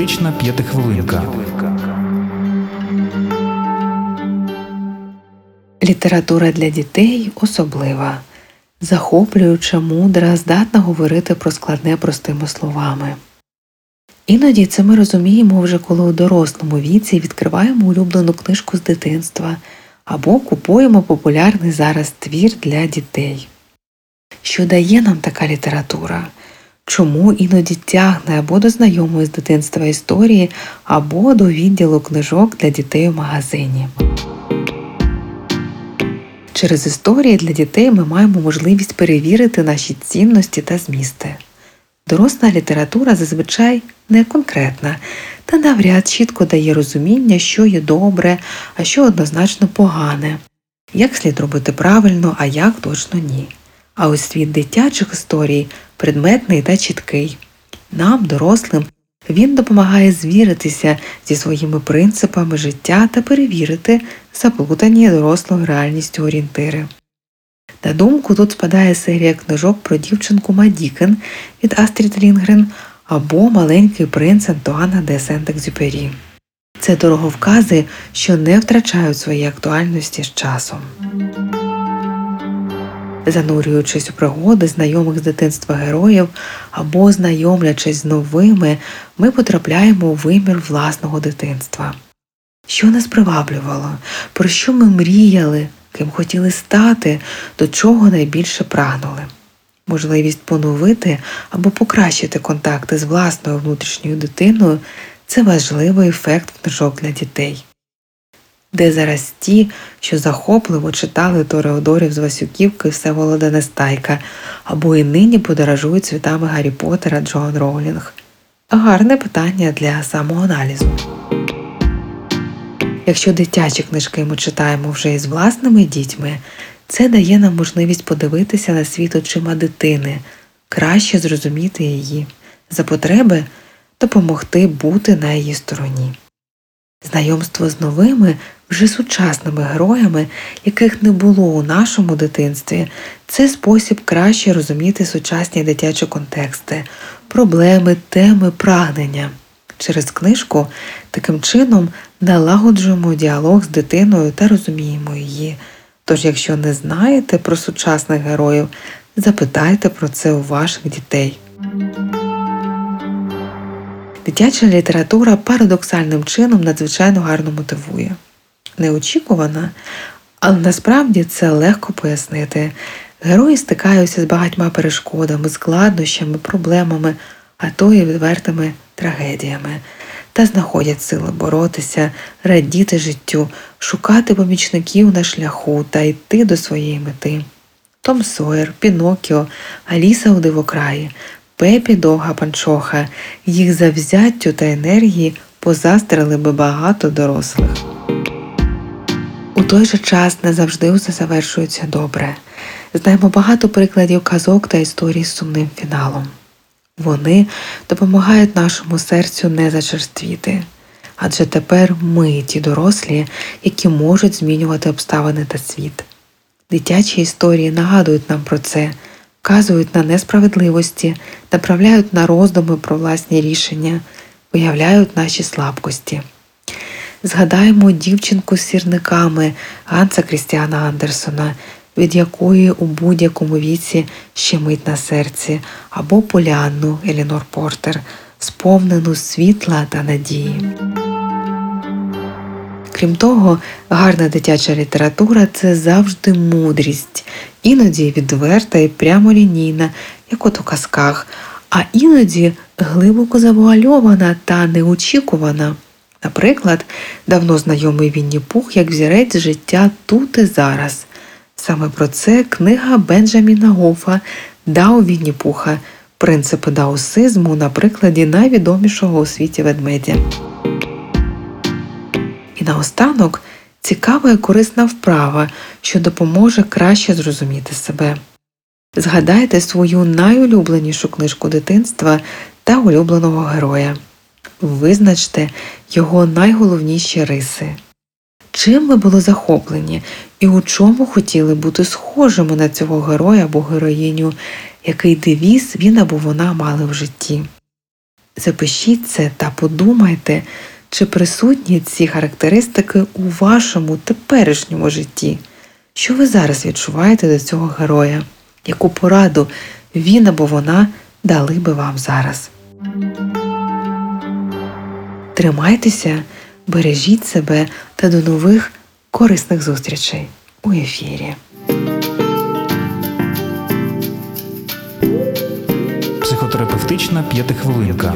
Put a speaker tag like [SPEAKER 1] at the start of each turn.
[SPEAKER 1] Поетична п'ятихвилинка.
[SPEAKER 2] Література для дітей особлива, захоплююча, мудра, здатна говорити про складне простими словами. Іноді це ми розуміємо вже коли у дорослому віці відкриваємо улюблену книжку з дитинства або купуємо популярний зараз твір для дітей. Що дає нам така література? Чому іноді тягне або до знайомої з дитинства історії, або до відділу книжок для дітей у магазині? Через історії для дітей ми маємо можливість перевірити наші цінності та змісти. Доросла література зазвичай не конкретна та навряд чітко дає розуміння, що є добре, а що однозначно погане, як слід робити правильно, а як точно ні. А ось світ дитячих історій предметний та чіткий. Нам, дорослим, він допомагає звіритися зі своїми принципами життя та перевірити заплутані дорослою реальністю орієнтири. На думку тут спадає серія книжок про дівчинку Мадікен від Астрід Лінгрен або Маленький принц Антуана де Сент-Екзюпері. Це дороговкази, що не втрачають своєї актуальності з часом. Занурюючись у пригоди знайомих з дитинства героїв або знайомлячись з новими, ми потрапляємо у вимір власного дитинства. Що нас приваблювало, про що ми мріяли, ким хотіли стати, до чого найбільше прагнули. Можливість поновити або покращити контакти з власною внутрішньою дитиною це важливий ефект книжок для дітей. Де зараз ті, що захопливо читали Тореодорів з Васюківки Всеволода Нестайка, або і нині подорожують світами Гаррі Поттера Джоан Роулінг? Гарне питання для самоаналізу. Якщо дитячі книжки ми читаємо вже із власними дітьми, це дає нам можливість подивитися на світ очима дитини, краще зрозуміти її, за потреби допомогти бути на її стороні. Знайомство з новими, вже сучасними героями, яких не було у нашому дитинстві, це спосіб краще розуміти сучасні дитячі контексти, проблеми, теми, прагнення. Через книжку таким чином налагоджуємо діалог з дитиною та розуміємо її. Тож, якщо не знаєте про сучасних героїв, запитайте про це у ваших дітей. Дитяча література парадоксальним чином надзвичайно гарно мотивує. Неочікувана, але насправді це легко пояснити. Герої стикаються з багатьма перешкодами, складнощами, проблемами, а то і відвертими трагедіями, та знаходять сили боротися, радіти життю, шукати помічників на шляху та йти до своєї мети. Том Сойер, Пінокіо, Аліса у дивокраї, Пепі довга панчоха, їх завзяттю та енергії позастрили би багато дорослих. Той же час не завжди усе завершується добре. Знаємо багато прикладів казок та історій з сумним фіналом. Вони допомагають нашому серцю не зачерствіти, адже тепер ми ті дорослі, які можуть змінювати обставини та світ. Дитячі історії нагадують нам про це, вказують на несправедливості, направляють на роздуми про власні рішення, виявляють наші слабкості. Згадаємо дівчинку з сірниками Ганса Крістіана Андерсона, від якої у будь-якому віці щемить на серці, або Полянну Елінор Портер, сповнену світла та надії. Крім того, гарна дитяча література це завжди мудрість, іноді відверта і прямолінійна, як от у казках, а іноді глибоко завуальована та неочікувана. Наприклад, давно знайомий Вінні Пух як взірець життя тут і зараз. Саме про це книга Бенджаміна Гофа Дау Вінні Пуха Принципи даосизму на прикладі найвідомішого у світі ведмедя. І наостанок цікава і корисна вправа, що допоможе краще зрозуміти себе. Згадайте свою найулюбленішу книжку дитинства та улюбленого героя. Визначте його найголовніші риси. Чим ви були захоплені і у чому хотіли бути схожими на цього героя або героїню, який девіз він або вона мали в житті. Запишіть це та подумайте, чи присутні ці характеристики у вашому теперішньому житті. Що ви зараз відчуваєте до цього героя? Яку пораду він або вона дали би вам зараз? Тримайтеся, бережіть себе та до нових корисних зустрічей у ефірі.
[SPEAKER 1] Психотерапевтична п'ятихвилинка.